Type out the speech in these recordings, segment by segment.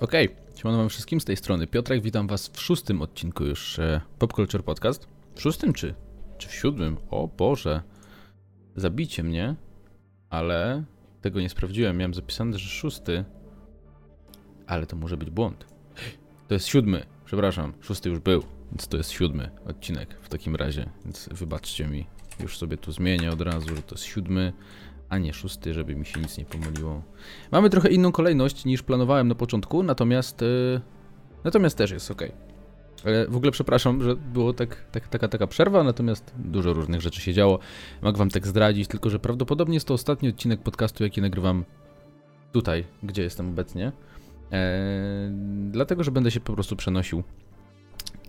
Okej, okay. siemano wam wszystkim z tej strony. Piotrek, witam was w szóstym odcinku już e, Pop Culture Podcast. W szóstym czy, czy w siódmym? O Boże. Zabicie mnie, ale tego nie sprawdziłem. Miałem zapisane, że szósty, ale to może być błąd. To jest siódmy, przepraszam, szósty już był, więc to jest siódmy odcinek w takim razie, więc wybaczcie mi. Już sobie tu zmienię od razu, że to jest siódmy, a nie szósty, żeby mi się nic nie pomyliło. Mamy trochę inną kolejność niż planowałem na początku, natomiast yy, natomiast też jest ok. Ale w ogóle przepraszam, że było tak, tak, taka, taka przerwa, natomiast dużo różnych rzeczy się działo. Mogę wam tak zdradzić, tylko że prawdopodobnie jest to ostatni odcinek podcastu, jaki nagrywam tutaj, gdzie jestem obecnie. Eee, dlatego, że będę się po prostu przenosił.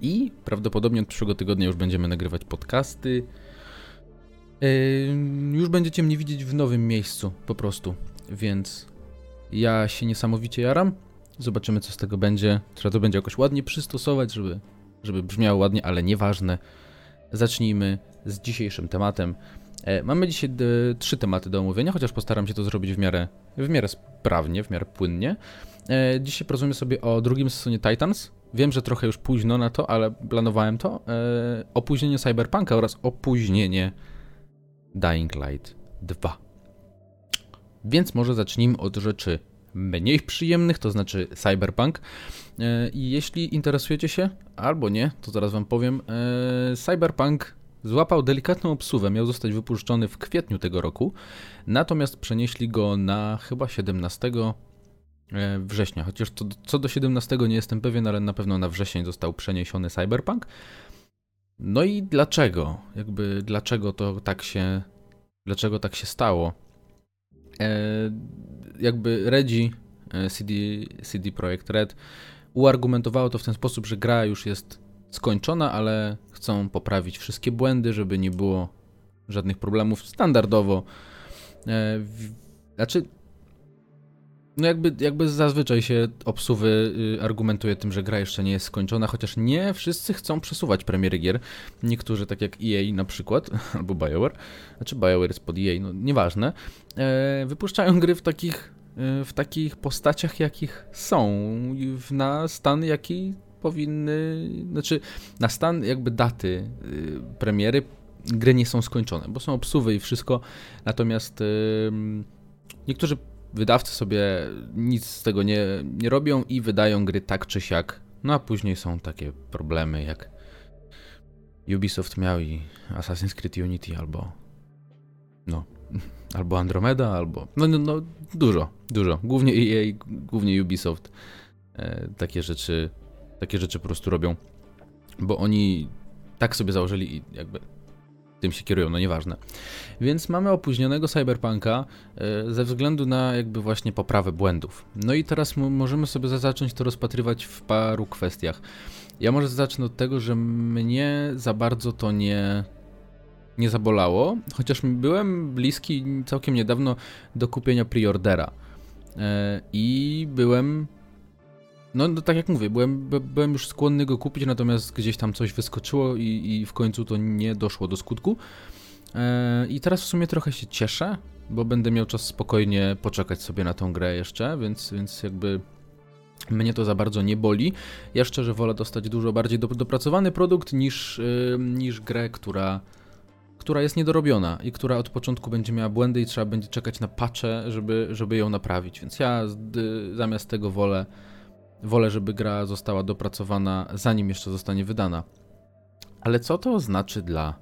I prawdopodobnie od przyszłego tygodnia już będziemy nagrywać podcasty. Już będziecie mnie widzieć w nowym miejscu, po prostu. Więc ja się niesamowicie jaram. Zobaczymy, co z tego będzie. Trzeba to będzie jakoś ładnie przystosować, żeby, żeby brzmiało ładnie, ale nieważne. Zacznijmy z dzisiejszym tematem. E, mamy dzisiaj trzy tematy do omówienia, chociaż postaram się to zrobić w miarę, w miarę sprawnie, w miarę płynnie. E, dzisiaj porozmawiamy sobie o drugim sezonie Titans. Wiem, że trochę już późno na to, ale planowałem to. E, opóźnienie Cyberpunka oraz opóźnienie Dying Light 2. Więc może zacznijmy od rzeczy mniej przyjemnych, to znaczy Cyberpunk. E, I jeśli interesujecie się, albo nie, to zaraz wam powiem. E, Cyberpunk złapał delikatną obsuwę, miał zostać wypuszczony w kwietniu tego roku, natomiast przenieśli go na chyba 17 e, września. Chociaż co, co do 17 nie jestem pewien, ale na pewno na wrzesień został przeniesiony Cyberpunk. No i dlaczego? Jakby dlaczego to tak się dlaczego tak się stało? E, jakby Redzi e, CD, CD Projekt Red uargumentowało to w ten sposób, że gra już jest skończona, ale chcą poprawić wszystkie błędy, żeby nie było żadnych problemów standardowo. E, w, znaczy no jakby, jakby zazwyczaj się obsuwy y, argumentuje tym, że gra jeszcze nie jest skończona, chociaż nie wszyscy chcą przesuwać premiery gier. Niektórzy, tak jak EA na przykład, albo BioWare, znaczy BioWare jest pod EA, no nieważne, e, wypuszczają gry w takich, e, w takich postaciach, jakich są, na stan, jaki powinny, znaczy na stan jakby daty y, premiery gry nie są skończone, bo są obsuwy i wszystko, natomiast y, niektórzy wydawcy sobie nic z tego nie, nie robią i wydają gry tak czy siak. No a później są takie problemy jak Ubisoft miał i Assassin's Creed Unity albo no, albo Andromeda, albo no, no, no dużo, dużo. Głównie EA, głównie Ubisoft e, takie rzeczy takie rzeczy po prostu robią, bo oni tak sobie założyli i jakby tym się kierują, no nieważne. Więc mamy opóźnionego Cyberpunka e, ze względu na jakby właśnie poprawę błędów. No i teraz możemy sobie zacząć to rozpatrywać w paru kwestiach. Ja może zacznę od tego, że mnie za bardzo to nie nie zabolało, chociaż byłem bliski całkiem niedawno do kupienia preordera. E, I byłem no, no, tak jak mówię, byłem, byłem już skłonny go kupić, natomiast gdzieś tam coś wyskoczyło i, i w końcu to nie doszło do skutku. E, I teraz w sumie trochę się cieszę, bo będę miał czas spokojnie poczekać sobie na tą grę jeszcze, więc, więc jakby mnie to za bardzo nie boli. Ja szczerze wolę dostać dużo bardziej do, dopracowany produkt niż, yy, niż grę, która, która jest niedorobiona i która od początku będzie miała błędy i trzeba będzie czekać na patche, żeby, żeby ją naprawić. Więc ja z, zamiast tego wolę Wolę, żeby gra została dopracowana zanim jeszcze zostanie wydana. Ale co to znaczy dla,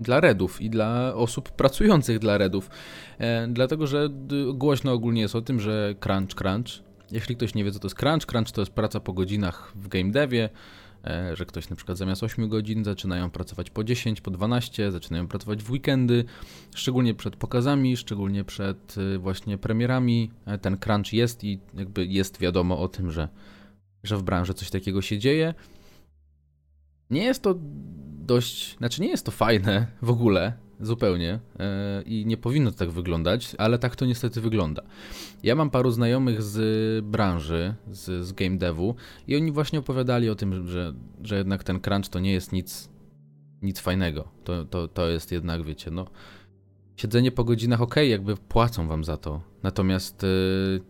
dla Redów i dla osób pracujących dla Redów? E, dlatego, że głośno ogólnie jest o tym, że crunch, crunch. Jeśli ktoś nie wie, co to jest crunch, crunch to jest praca po godzinach w game devie, e, że ktoś na przykład zamiast 8 godzin zaczynają pracować po 10, po 12, zaczynają pracować w weekendy, szczególnie przed pokazami, szczególnie przed e, właśnie premierami. E, ten crunch jest i jakby jest wiadomo o tym, że że w branży coś takiego się dzieje. Nie jest to dość, znaczy nie jest to fajne w ogóle, zupełnie yy, i nie powinno tak wyglądać, ale tak to niestety wygląda. Ja mam paru znajomych z branży, z, z game devu i oni właśnie opowiadali o tym, że, że jednak ten crunch to nie jest nic, nic fajnego. To, to, to jest jednak, wiecie, no siedzenie po godzinach ok, jakby płacą wam za to. Natomiast yy,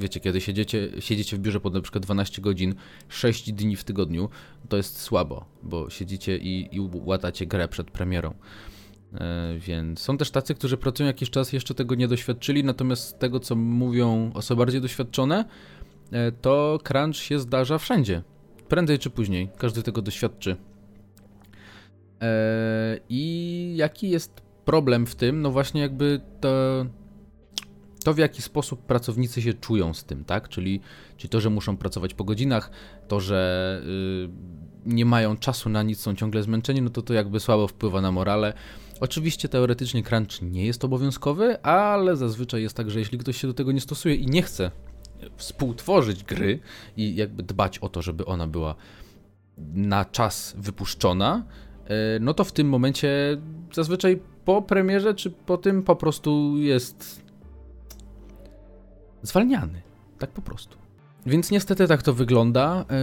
Wiecie, kiedy siedzicie, siedzicie w biurze pod na przykład 12 godzin, 6 dni w tygodniu, to jest słabo, bo siedzicie i, i łatacie grę przed premierą. E, więc są też tacy, którzy pracują jakiś czas, jeszcze tego nie doświadczyli, natomiast z tego, co mówią osoby bardziej doświadczone, e, to crunch się zdarza wszędzie. Prędzej czy później, każdy tego doświadczy. E, I jaki jest problem w tym? No właśnie jakby to, to w jaki sposób pracownicy się czują z tym, tak? Czyli, czyli to, że muszą pracować po godzinach, to, że y, nie mają czasu na nic, są ciągle zmęczeni, no to to jakby słabo wpływa na morale. Oczywiście teoretycznie crunch nie jest obowiązkowy, ale zazwyczaj jest tak, że jeśli ktoś się do tego nie stosuje i nie chce współtworzyć gry i jakby dbać o to, żeby ona była na czas wypuszczona, e, no to w tym momencie zazwyczaj po premierze czy po tym po prostu jest zwalniany. Tak po prostu. Więc niestety tak to wygląda. E,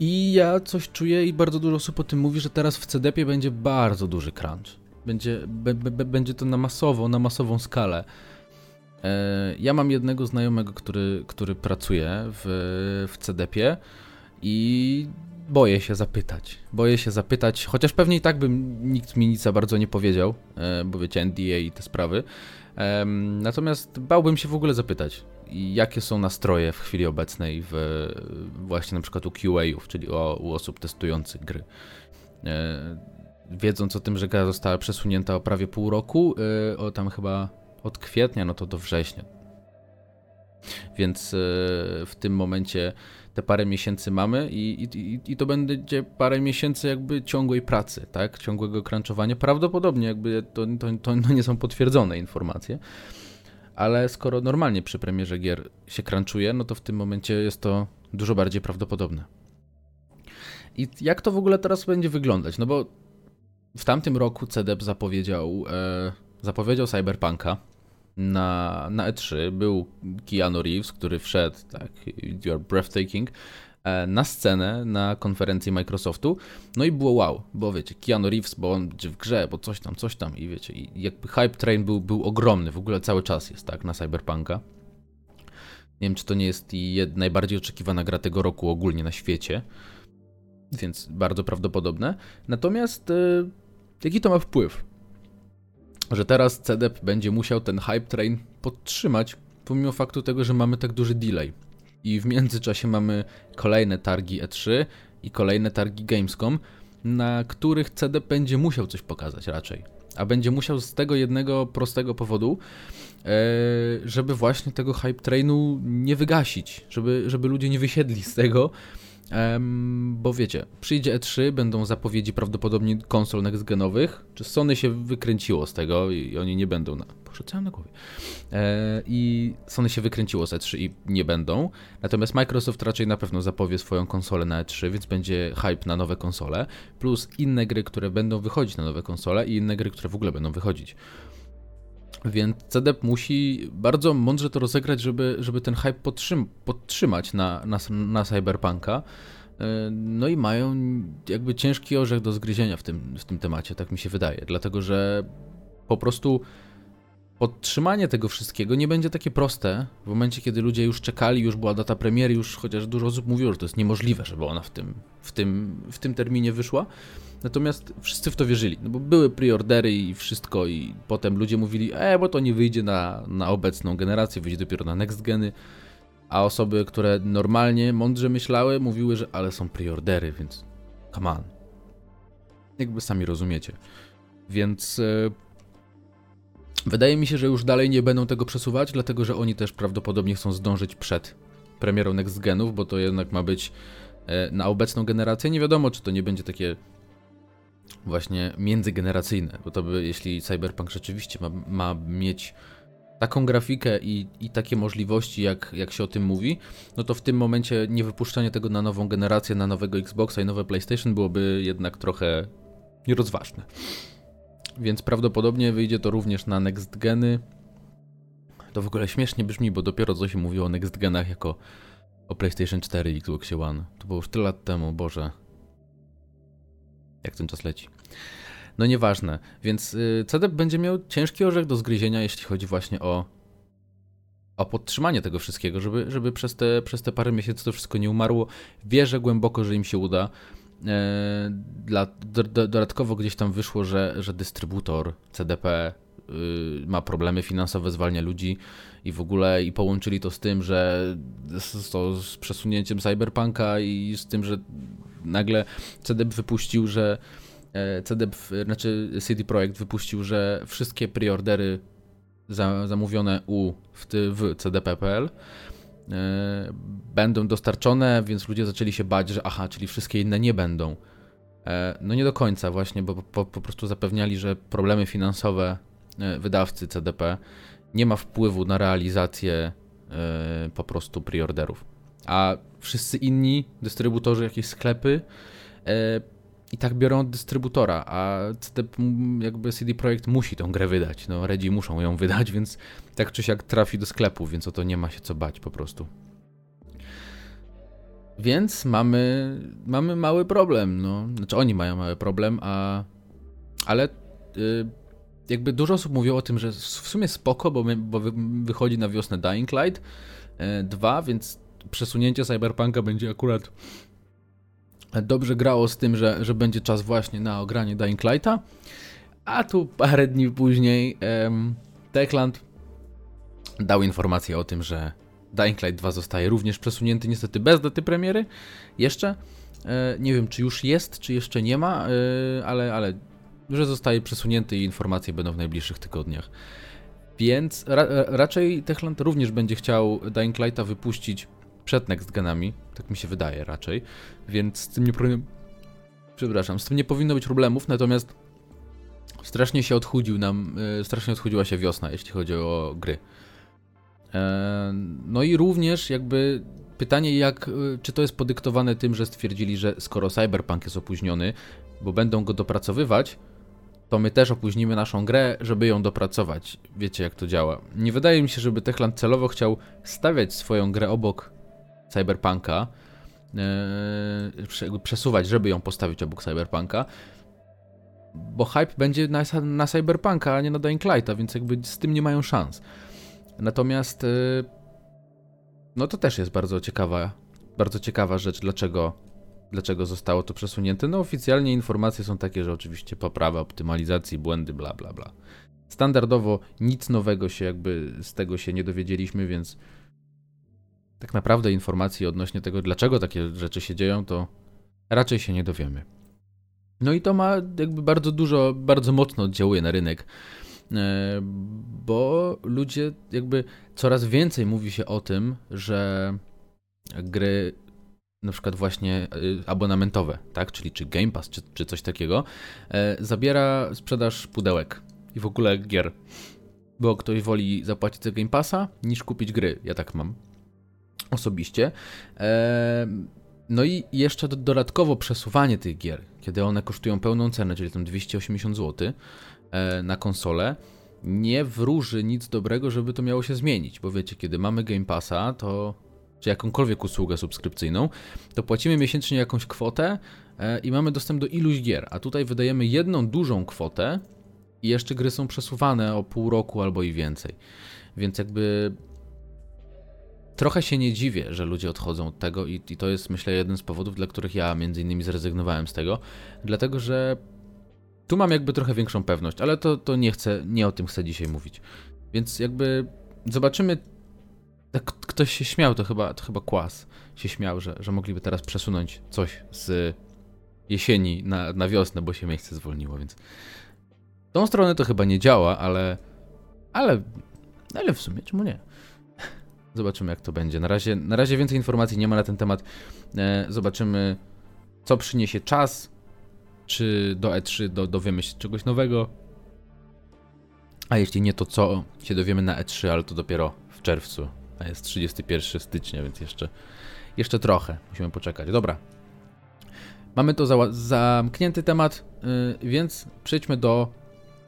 I ja coś czuję i bardzo dużo osób o tym mówi, że teraz w CDP będzie bardzo duży crunch. Będzie, będzie to na masowo, na masową skalę. E, ja mam jednego znajomego, który, który pracuje w, w CDP i boję się zapytać. Boję się zapytać, chociaż pewnie i tak bym nikt mi nic za bardzo nie powiedział, e, bo wiecie, NDA i te sprawy. Natomiast bałbym się w ogóle zapytać, jakie są nastroje w chwili obecnej w właśnie na przykład u QA-ów, czyli u osób testujących gry. E, wiedząc o tym, że gra została przesunięta o prawie pół roku, o tam chyba od kwietnia, no to do września. Więc e, w tym momencie te parę miesięcy mamy i, i, i to będzie parę miesięcy jakby ciągłej pracy, tak? Ciągłego crunchowania. Prawdopodobnie jakby to, to, to nie są potwierdzone informacje, ale skoro normalnie przy premierze gier się crunchuje, no to w tym momencie jest to dużo bardziej prawdopodobne. I jak to w ogóle teraz będzie wyglądać? No bo w tamtym roku CDEP zapowiedział, e, zapowiedział Cyberpunka, na, na E3 był Keanu Reeves, który wszedł, tak, you're breathtaking, e, na scenę na konferencji Microsoftu. No i było wow, bo wiecie, Keanu Reeves, bo on będzie w grze, bo coś tam, coś tam i wiecie, i jakby hype train był, był ogromny, w ogóle cały czas jest, tak, na Cyberpunka. Nie wiem, czy to nie jest jed, najbardziej oczekiwana gra tego roku ogólnie na świecie, więc bardzo prawdopodobne. Natomiast yy, jaki to ma wpływ? Że teraz CDEP będzie musiał ten hype train podtrzymać, pomimo faktu tego, że mamy tak duży delay. I w międzyczasie mamy kolejne targi E3 i kolejne targi Gamescom, na których CDEP będzie musiał coś pokazać raczej. A będzie musiał z tego jednego prostego powodu, e, żeby właśnie tego hype trainu nie wygasić, żeby, żeby ludzie nie wysiedli z tego, bo wiecie, przyjdzie E3, będą zapowiedzi prawdopodobnie konsol next-genowych. Czy Sony się wykręciło z tego i oni nie będą na... Boże, na głowie. E, I Sony się wykręciło z E3 i nie będą. Natomiast Microsoft raczej na pewno zapowie swoją konsolę na E3, więc będzie hype na nowe konsole. Plus inne gry, które będą wychodzić na nowe konsole i inne gry, które w ogóle będą wychodzić. Więc CDEP musi bardzo mądrze to rozegrać, żeby, żeby ten hype podtrzym podtrzymać na, na, na Cyberpunka. E, no i mają jakby ciężki orzech do zgryzienia w tym, w tym temacie, tak mi się wydaje. Dlatego, że po prostu podtrzymanie tego wszystkiego nie będzie takie proste w momencie, kiedy ludzie już czekali, już była data premiery, już chociaż dużo osób mówiło, że to jest niemożliwe, żeby ona w tym, w tym, w tym terminie wyszła. Natomiast wszyscy w to wierzyli, no bo były preordery i wszystko i potem ludzie mówili, e, bo to nie wyjdzie na, na obecną generację, wyjdzie dopiero na next geny, a osoby, które normalnie, mądrze myślały, mówiły, że ale są preordery, więc come on. Jakby sami rozumiecie. Więc e, wydaje mi się, że już dalej nie będą tego przesuwać, dlatego że oni też prawdopodobnie chcą zdążyć przed premierą next genów, bo to jednak ma być e, na obecną generację. Nie wiadomo, czy to nie będzie takie właśnie międzygeneracyjne, bo to by, jeśli Cyberpunk rzeczywiście ma, ma mieć taką grafikę i, i takie możliwości, jak, jak się o tym mówi, no to w tym momencie nie wypuszczanie tego na nową generację, na nowego Xboxa i nowe PlayStation byłoby jednak trochę nierozważne. Więc prawdopodobnie wyjdzie to również na next geny. To w ogóle śmiesznie brzmi, bo dopiero co się mówiło o next genach jako o PlayStation 4 i Xbox One. To było już tyle lat temu, Boże jak ten czas leci. No nieważne, więc y, CDEP będzie miał ciężki orzech do zgryzienia, jeśli chodzi właśnie o o podtrzymanie tego wszystkiego, żeby, żeby przez, te, przez te parę miesięcy to wszystko nie umarło. Wierzę głęboko, że im się uda. E, dla, do, do, dodatkowo gdzieś tam wyszło, że, że dystrybutor CDP y, ma problemy finansowe, zwalnia ludzi i w ogóle i połączyli to z tym, że z, to z przesunięciem Cyberpunka i z tym, że nagle CDP wypuścił, że e, CDP, znaczy CD Projekt wypuścił, że wszystkie preordery za, zamówione u w, w CDP.pl będą dostarczone, więc ludzie zaczęli się bać, że aha, czyli wszystkie inne nie będą. E, no nie do końca właśnie, bo po, po prostu zapewniali, że problemy finansowe e, wydawcy CDP nie ma wpływu na realizację po prostu preorderów. A wszyscy inni dystrybutorzy, jakieś sklepy i tak biorą od dystrybutora, a CD, jakby CD Projekt musi tą grę wydać. No, Redzi muszą ją wydać, więc tak czy siak trafi do sklepu, więc o to nie ma się co bać po prostu. Więc mamy, mamy mały problem, no. Znaczy oni mają mały problem, a ale yy, jakby dużo osób mówiło o tym, że w sumie spoko, bo, my, bo wychodzi na wiosnę Dying Light 2, yy, więc przesunięcie Cyberpunka będzie akurat dobrze grało z tym, że, że będzie czas właśnie na ogranie Dying Lighta. A tu parę dni później Techland dał informację o tym, że Dying Light 2 zostaje również przesunięty, niestety bez daty premiery. Jeszcze. E, nie wiem, czy już jest, czy jeszcze nie ma, e, ale, ale że zostaje przesunięty i informacje będą w najbliższych tygodniach. Więc ra, raczej Techland również będzie chciał Dying Lighta wypuścić przed next genami, tak mi się wydaje raczej, więc z tym nie przepraszam, z tym nie powinno być problemów, natomiast strasznie się odchudził nam, e, strasznie odchudziła się wiosna, jeśli chodzi o gry. E, no i również jakby pytanie, jak, e, czy to jest podyktowane tym, że stwierdzili, że skoro Cyberpunk jest opóźniony, bo będą go dopracowywać, to my też opóźnimy naszą grę, żeby ją dopracować. Wiecie, jak to działa. Nie wydaje mi się, żeby Techland celowo chciał stawiać swoją grę obok Cyberpunka, yy, przesuwać, żeby ją postawić obok Cyberpunka, bo hype będzie na, na Cyberpunka, a nie na Dying Lighta, więc jakby z tym nie mają szans. Natomiast yy, no to też jest bardzo ciekawa, bardzo ciekawa rzecz, dlaczego, dlaczego zostało to przesunięte. No oficjalnie informacje są takie, że oczywiście poprawa optymalizacji, błędy, bla bla bla. Standardowo nic nowego się jakby z tego się nie dowiedzieliśmy, więc tak naprawdę informacji odnośnie tego, dlaczego takie rzeczy się dzieją, to raczej się nie dowiemy. No i to ma jakby bardzo dużo, bardzo mocno oddziałuje na rynek, e, bo ludzie jakby coraz więcej mówi się o tym, że gry na przykład właśnie e, abonamentowe, tak, czyli czy Game Pass, czy, czy coś takiego, e, zabiera sprzedaż pudełek i w ogóle gier, bo ktoś woli zapłacić za Game Passa niż kupić gry, ja tak mam osobiście. No i jeszcze dodatkowo przesuwanie tych gier, kiedy one kosztują pełną cenę, czyli tam 280 zł e, na konsolę, nie wróży nic dobrego, żeby to miało się zmienić, bo wiecie, kiedy mamy Game Passa, to czy jakąkolwiek usługę subskrypcyjną, to płacimy miesięcznie jakąś kwotę e, i mamy dostęp do iluś gier, a tutaj wydajemy jedną dużą kwotę i jeszcze gry są przesuwane o pół roku albo i więcej. Więc jakby trochę się nie dziwię, że ludzie odchodzą od tego i, i, to jest myślę jeden z powodów, dla których ja między innymi zrezygnowałem z tego, dlatego że tu mam jakby trochę większą pewność, ale to, to nie chcę, nie o tym chcę dzisiaj mówić. Więc jakby zobaczymy, tak ktoś się śmiał, to chyba, to chyba Kłas się śmiał, że, że mogliby teraz przesunąć coś z jesieni na, na wiosnę, bo się miejsce zwolniło, więc tą stronę to chyba nie działa, ale ale, ale w sumie czemu nie? Zobaczymy, jak to będzie. Na razie, na razie więcej informacji nie ma na ten temat. E, zobaczymy, co przyniesie czas. Czy do E3 do, dowiemy się czegoś nowego. A jeśli nie, to co się dowiemy na E3, ale to dopiero w czerwcu. A jest 31 stycznia, więc jeszcze, jeszcze trochę. Musimy poczekać. Dobra. Mamy to za, zamknięty temat, yy, więc przejdźmy do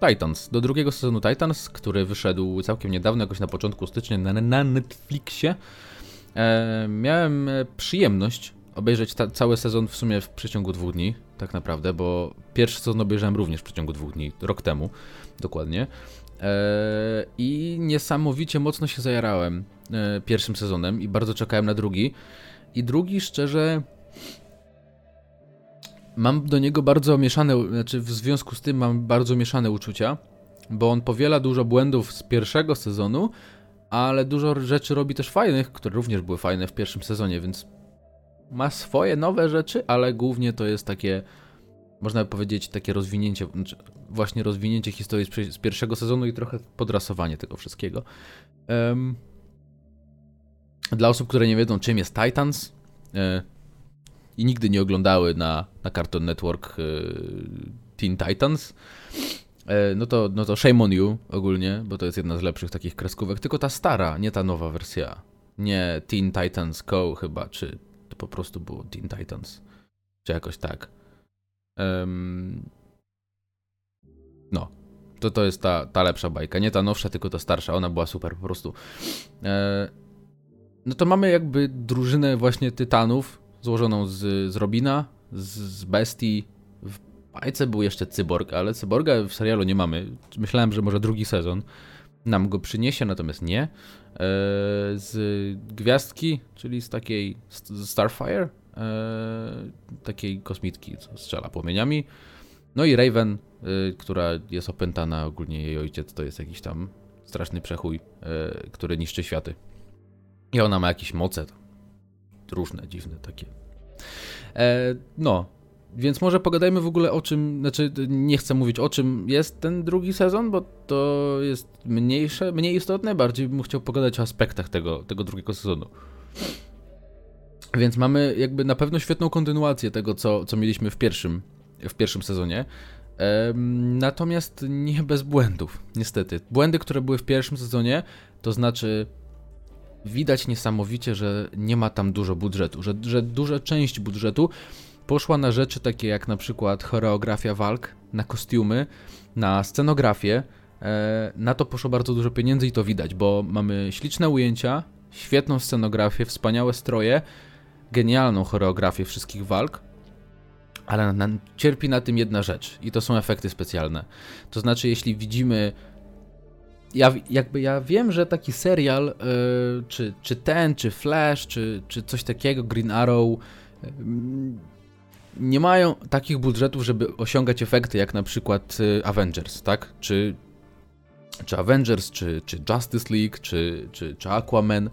Titans, do drugiego sezonu Titans, który wyszedł całkiem niedawno, jakoś na początku stycznia na, na Netflixie. E, miałem e, przyjemność obejrzeć ta, cały sezon w sumie w przeciągu dwóch dni, tak naprawdę, bo pierwszy sezon obejrzałem również w przeciągu dwóch dni, rok temu dokładnie. I niesamowicie mocno się zajarałem pierwszym sezonem i bardzo czekałem na drugi. I drugi, szczerze, mam do niego bardzo mieszane, znaczy w związku z tym mam bardzo mieszane uczucia, bo on powiela dużo błędów z pierwszego sezonu, ale dużo rzeczy robi też fajnych, które również były fajne w pierwszym sezonie, więc ma swoje nowe rzeczy, ale głównie to jest takie, można by powiedzieć, takie rozwinięcie, znaczy właśnie rozwinięcie historii z, pierwszego sezonu i trochę podrasowanie tego wszystkiego. Um, dla osób, które nie wiedzą, czym jest Titans e, i nigdy nie oglądały na, na Cartoon Network e, Teen Titans, e, no, to, no to shame on you ogólnie, bo to jest jedna z lepszych takich kreskówek, tylko ta stara, nie ta nowa wersja. Nie Teen Titans Go chyba, czy to po prostu było Teen Titans, czy jakoś tak. Um, no, to, to jest ta, ta lepsza bajka. Nie ta nowsza, tylko ta starsza. Ona była super po prostu. E, no to mamy jakby drużynę właśnie tytanów złożoną z, z Robina, z, z Bestii. W bajce był jeszcze Cyborg, ale Cyborga w serialu nie mamy. Myślałem, że może drugi sezon nam go przyniesie, natomiast nie. E, z Gwiazdki, czyli z takiej z Starfire, e, takiej kosmitki, co strzela płomieniami. No i Raven, y, która jest opętana, ogólnie jej ojciec to jest jakiś tam straszny przechuj, który niszczy światy. I ona ma jakieś moce, różne, dziwne takie. E, no, więc może pogadajmy w ogóle o czym, znaczy nie chcę mówić o czym jest ten drugi sezon, bo to jest mniejsze, mniej istotne, bardziej bym chciał pogadać o aspektach tego, tego drugiego sezonu. Więc mamy jakby na pewno świetną kontynuację tego, co, co mieliśmy w pierwszym, w pierwszym sezonie. Natomiast nie bez błędów, niestety. Błędy, które były w pierwszym sezonie, to znaczy widać niesamowicie, że nie ma tam dużo budżetu, że, że duża część budżetu poszła na rzeczy takie jak na przykład choreografia walk, na kostiumy, na scenografię. E, na to poszło bardzo dużo pieniędzy i to widać, bo mamy śliczne ujęcia, świetną scenografię, wspaniałe stroje, genialną choreografię wszystkich walk, ale cierpi na tym jedna rzecz i to są efekty specjalne. To znaczy, jeśli widzimy. Ja, jakby ja wiem, że taki serial, yy, czy, czy ten, czy Flash, czy, czy coś takiego, Green Arrow, yy, nie mają takich budżetów, żeby osiągać efekty jak na przykład yy, Avengers, tak? Czy, czy Avengers, czy, czy Justice League, czy, czy, czy Aquaman.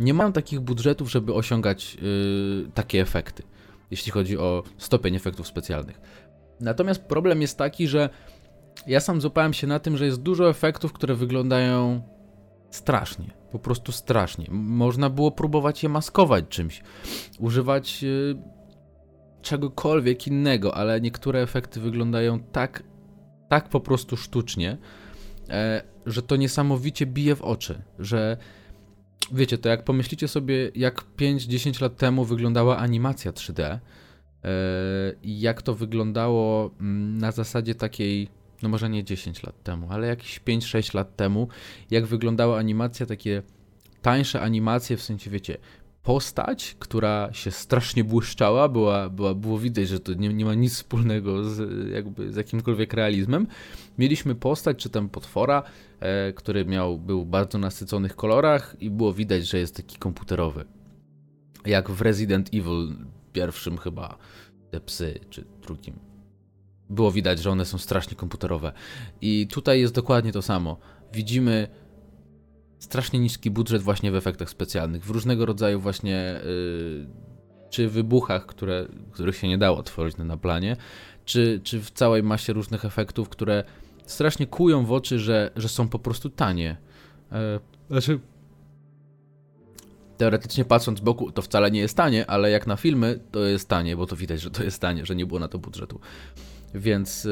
Nie mają takich budżetów, żeby osiągać takie efekty jeśli chodzi o stopień efektów specjalnych. Natomiast problem jest taki, że ja sam złapałem się na tym, że jest dużo efektów, które wyglądają strasznie. Po prostu strasznie. Można było próbować je maskować czymś, używać yy, czegokolwiek innego, ale niektóre efekty wyglądają tak, tak po prostu sztucznie, e, że to niesamowicie bije w oczy, że wiecie, to jak pomyślicie sobie, jak 5-10 lat temu wyglądała animacja 3D e, i jak to wyglądało mm, na zasadzie takiej, no może nie 10 lat temu, ale jakieś 5-6 lat temu, jak wyglądała animacja, takie tańsze animacje, w sensie wiecie, postać, która się strasznie błyszczała, była, była, było widać, że to nie, nie ma nic wspólnego z, jakby z jakimkolwiek realizmem. Mieliśmy postać, czy tam potwora, e, który miał, był bardzo nasyconych kolorach i było widać, że jest taki komputerowy. Jak w Resident Evil pierwszym chyba, te psy, czy drugim. Było widać, że one są strasznie komputerowe. I tutaj jest dokładnie to samo. Widzimy strasznie niski budżet właśnie w efektach specjalnych, w różnego rodzaju właśnie yy, czy wybuchach, które, których się nie dało tworzyć na planie, czy, czy w całej masie różnych efektów, które strasznie kują w oczy, że, że są po prostu tanie. Yy, znaczy, teoretycznie patrząc z boku, to wcale nie jest tanie, ale jak na filmy, to jest tanie, bo to widać, że to jest tanie, że nie było na to budżetu. Więc yy,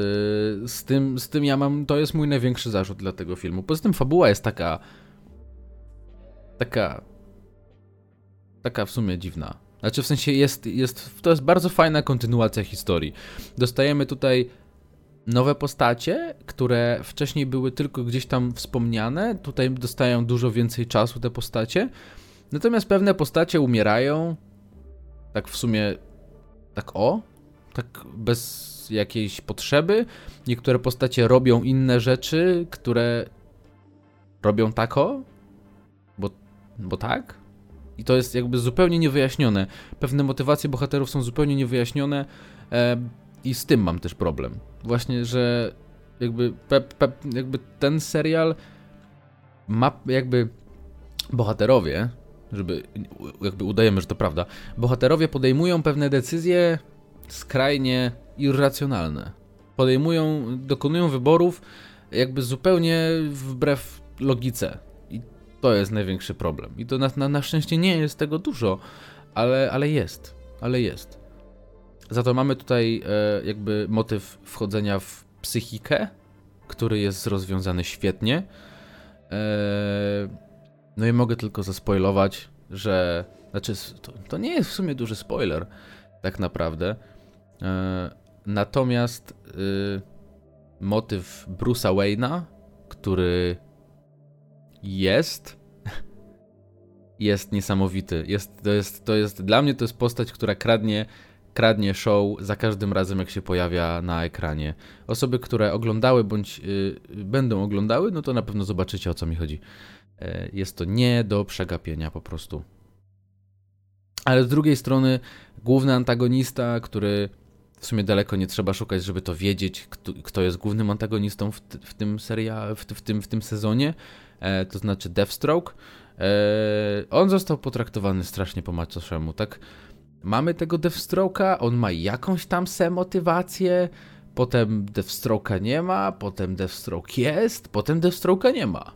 z, tym, z tym ja mam, to jest mój największy zarzut dla tego filmu. Poza tym fabuła jest taka taka. taka w sumie dziwna. Znaczy, w sensie jest, jest. To jest bardzo fajna kontynuacja historii. Dostajemy tutaj nowe postacie, które wcześniej były tylko gdzieś tam wspomniane. Tutaj dostają dużo więcej czasu te postacie. Natomiast pewne postacie umierają. Tak w sumie. Tak o. Tak bez jakiejś potrzeby. Niektóre postacie robią inne rzeczy, które robią tako, bo, bo tak. I to jest jakby zupełnie niewyjaśnione. Pewne motywacje bohaterów są zupełnie niewyjaśnione e, i z tym mam też problem. Właśnie, że jakby, pe, pe, jakby ten serial ma jakby bohaterowie, żeby jakby udajemy, że to prawda, bohaterowie podejmują pewne decyzje skrajnie irracjonalne. Podejmują, dokonują wyborów jakby zupełnie wbrew logice. I to jest największy problem. I to na, na, na szczęście nie jest tego dużo, ale, ale jest. Ale jest. Za to mamy tutaj e, jakby motyw wchodzenia w psychikę, który jest rozwiązany świetnie. E, no i mogę tylko zaspoilować, że. Znaczy, to, to, nie jest w sumie duży spoiler, tak naprawdę. E, natomiast y, motyw Bruce'a Wayne'a, który jest, jest niesamowity. Jest, to, jest, to jest, dla mnie to jest postać, która kradnie, kradnie show za każdym razem, jak się pojawia na ekranie. Osoby, które oglądały bądź y, będą oglądały, no to na pewno zobaczycie o co mi chodzi. Y, jest to nie do przegapienia po prostu. Ale z drugiej strony, główny antagonista, który w sumie daleko nie trzeba szukać, żeby to wiedzieć, kto, kto jest głównym antagonistą w, w tym serialu, w, w, tym, w tym sezonie, e, to znaczy Deathstroke. E, on został potraktowany strasznie po macoszemu, tak? Mamy tego Deathstroke'a, on ma jakąś tam se motywację, potem Deathstroke'a nie ma, potem Deathstroke jest, potem Deathstroke'a nie ma.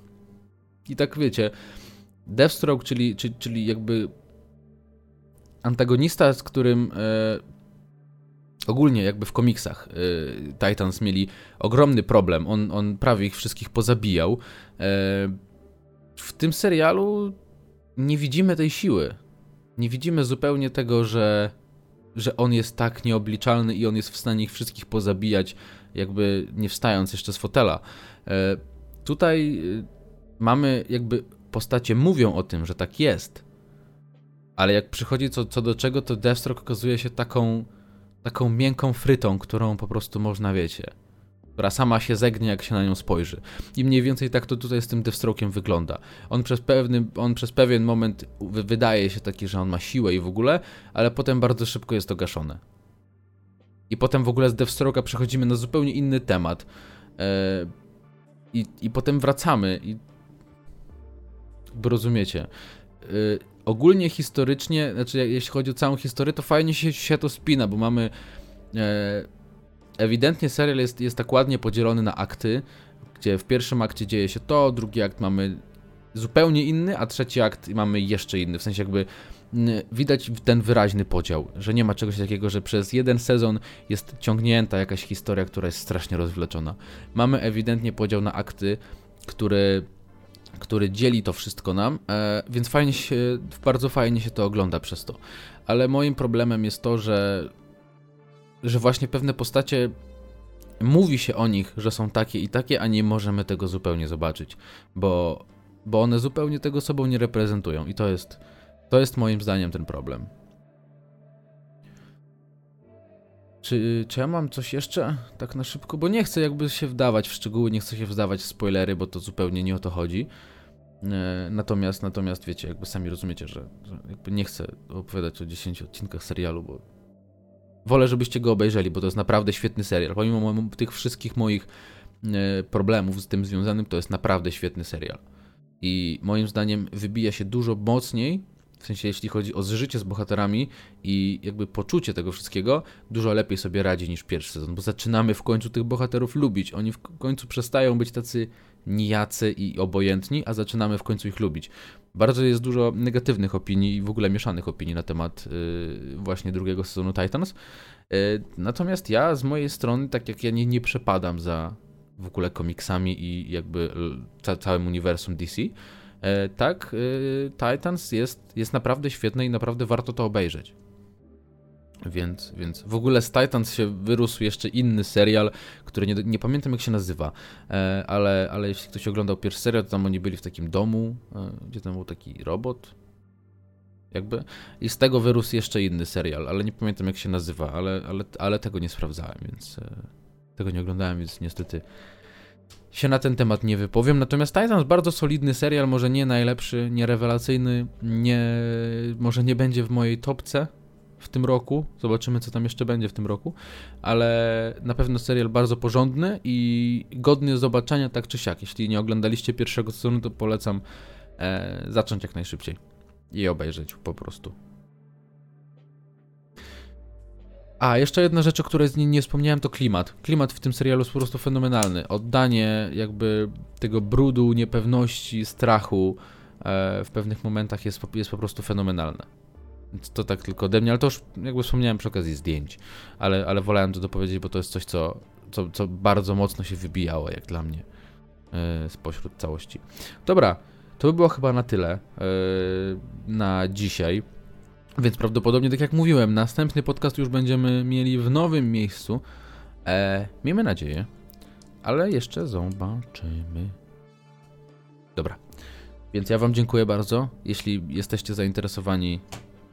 I tak wiecie, Deathstroke, czyli, czyli, czyli jakby antagonista, z którym e, ogólnie jakby w komiksach y, Titans mieli ogromny problem. On, on prawie ich wszystkich pozabijał. E, w tym serialu nie widzimy tej siły. Nie widzimy zupełnie tego, że, że on jest tak nieobliczalny i on jest w stanie ich wszystkich pozabijać, jakby nie wstając jeszcze z fotela. E, tutaj y, mamy jakby postacie mówią o tym, że tak jest. Ale jak przychodzi co, co do czego, to Deathstroke okazuje się taką taką miękką frytą, którą po prostu można, wiecie, która sama się zegnie, jak się na nią spojrzy. I mniej więcej tak to tutaj z tym Deathstroke'iem wygląda. On przez, pewny, on przez pewien moment wydaje się taki, że on ma siłę i w ogóle, ale potem bardzo szybko jest to gaszone. I potem w ogóle z Deathstroke'a przechodzimy na zupełnie inny temat. Yy, i, I potem wracamy i... Bo rozumiecie. Yy, ogólnie historycznie, znaczy jeśli chodzi o całą historię, to fajnie się, się to spina, bo mamy e, ewidentnie serial jest, jest tak ładnie podzielony na akty, gdzie w pierwszym akcie dzieje się to, drugi akt mamy zupełnie inny, a trzeci akt mamy jeszcze inny, w sensie jakby widać ten wyraźny podział, że nie ma czegoś takiego, że przez jeden sezon jest ciągnięta jakaś historia, która jest strasznie rozwleczona. Mamy ewidentnie podział na akty, który który dzieli to wszystko nam, e, więc fajnie się, bardzo fajnie się to ogląda przez to. Ale moim problemem jest to, że, że właśnie pewne postacie mówi się o nich, że są takie i takie, a nie możemy tego zupełnie zobaczyć, bo, bo one zupełnie tego sobą nie reprezentują i to jest, to jest moim zdaniem ten problem. Czy, czy ja mam coś jeszcze tak na szybko? Bo nie chcę jakby się wdawać w szczegóły, nie chcę się wdawać w spoilery, bo to zupełnie nie o to chodzi. E, natomiast, natomiast wiecie, jakby sami rozumiecie, że, że nie chcę opowiadać o 10 odcinkach serialu, bo wolę, żebyście go obejrzeli, bo to jest naprawdę świetny serial. Pomimo tych wszystkich moich e, problemów z tym związanym, to jest naprawdę świetny serial. I moim zdaniem wybija się dużo mocniej w sensie, jeśli chodzi o zżycie z bohaterami i jakby poczucie tego wszystkiego, dużo lepiej sobie radzi niż pierwszy sezon, bo zaczynamy w końcu tych bohaterów lubić. Oni w końcu przestają być tacy nijacy i obojętni, a zaczynamy w końcu ich lubić. Bardzo jest dużo negatywnych opinii i w ogóle mieszanych opinii na temat yy, właśnie drugiego sezonu Titans. Yy, natomiast ja z mojej strony, tak jak ja nie, nie przepadam za w ogóle komiksami i jakby ca całym uniwersum DC, tak, e, Titans jest, jest naprawdę świetny i naprawdę warto to obejrzeć. Więc, więc w ogóle z Titans się wyrósł jeszcze inny serial, który nie, nie pamiętam jak się nazywa, e, ale, ale jeśli ktoś oglądał pierwszy serial, to tam oni byli w takim domu, gdzie tam był taki robot, jakby. I z tego wyrósł jeszcze inny serial, ale nie pamiętam jak się nazywa, ale, ale, ale tego nie sprawdzałem, więc tego nie oglądałem, więc niestety się na ten temat nie wypowiem. Natomiast Titans bardzo solidny serial, może nie najlepszy, nie rewelacyjny, nie, może nie będzie w mojej topce w tym roku. Zobaczymy, co tam jeszcze będzie w tym roku, ale na pewno serial bardzo porządny i godny zobaczenia tak czy siak. Jeśli nie oglądaliście pierwszego sezonu, to polecam e, zacząć jak najszybciej i obejrzeć po prostu. A, jeszcze jedna rzecz, o której nie, nie wspomniałem, to klimat. Klimat w tym serialu jest po prostu fenomenalny. Oddanie jakby tego brudu, niepewności, strachu e, w pewnych momentach jest, jest po prostu fenomenalne. To tak tylko ode mnie, ale to już jakby wspomniałem przy okazji zdjęć. Ale, ale wolałem to dopowiedzieć, bo to jest coś, co, co, co bardzo mocno się wybijało, jak dla mnie, e, spośród całości. Dobra, to by było chyba na tyle e, na dzisiaj. Więc prawdopodobnie, tak jak mówiłem, następny podcast już będziemy mieli w nowym miejscu. E, miejmy nadzieję, ale jeszcze zobaczymy. Dobra, więc ja Wam dziękuję bardzo. Jeśli jesteście zainteresowani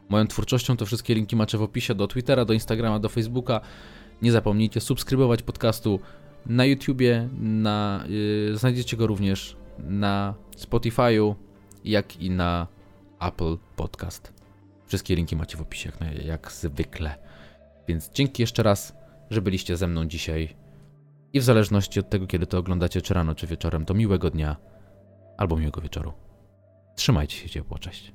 moją twórczością, to wszystkie linki macie w opisie do Twittera, do Instagrama, do Facebooka. Nie zapomnijcie subskrybować podcastu na YouTubie, na, yy, znajdziecie go również na Spotify'u, jak i na Apple Podcast. Wszystkie linki macie w opisie, jak, jak zwykle. Więc dzięki jeszcze raz, że byliście ze mną dzisiaj. I w zależności od tego, kiedy to oglądacie, czy rano, czy wieczorem, to miłego dnia albo miłego wieczoru. Trzymajcie się ciepło, cześć.